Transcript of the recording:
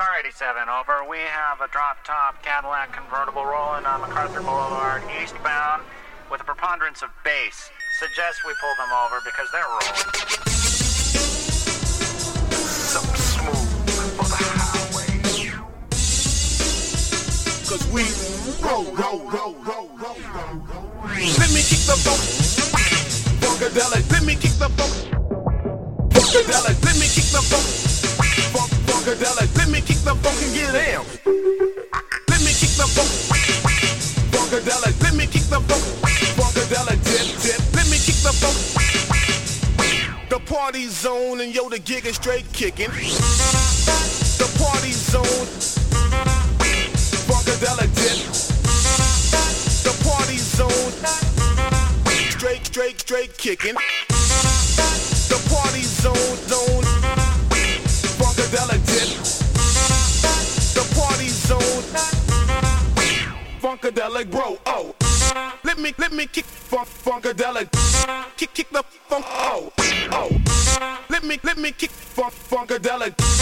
Car 87, over. We have a drop top Cadillac convertible rolling on MacArthur Boulevard eastbound with a preponderance of bass. Suggest we pull them over because they're rolling. Something smooth for the highway. Cause we roll, roll, roll, roll, roll, roll, roll. Let me kick the funk. Funkadelic, let me kick the funk. Funkadelic, let me kick the funk. Funk, funkadelic, let me kick the funk and get down. Let me kick the funk. Funkadelic, let me kick the funk. Funkadelic, dip, dip, let me kick the funk. The party zone and yo, the gig is straight kicking. The party zone. Funkadelic dip. The party zone. Straight, straight, straight kicking. Kick, the funk, oh, oh. Let me, let me kick funk, funkadelic.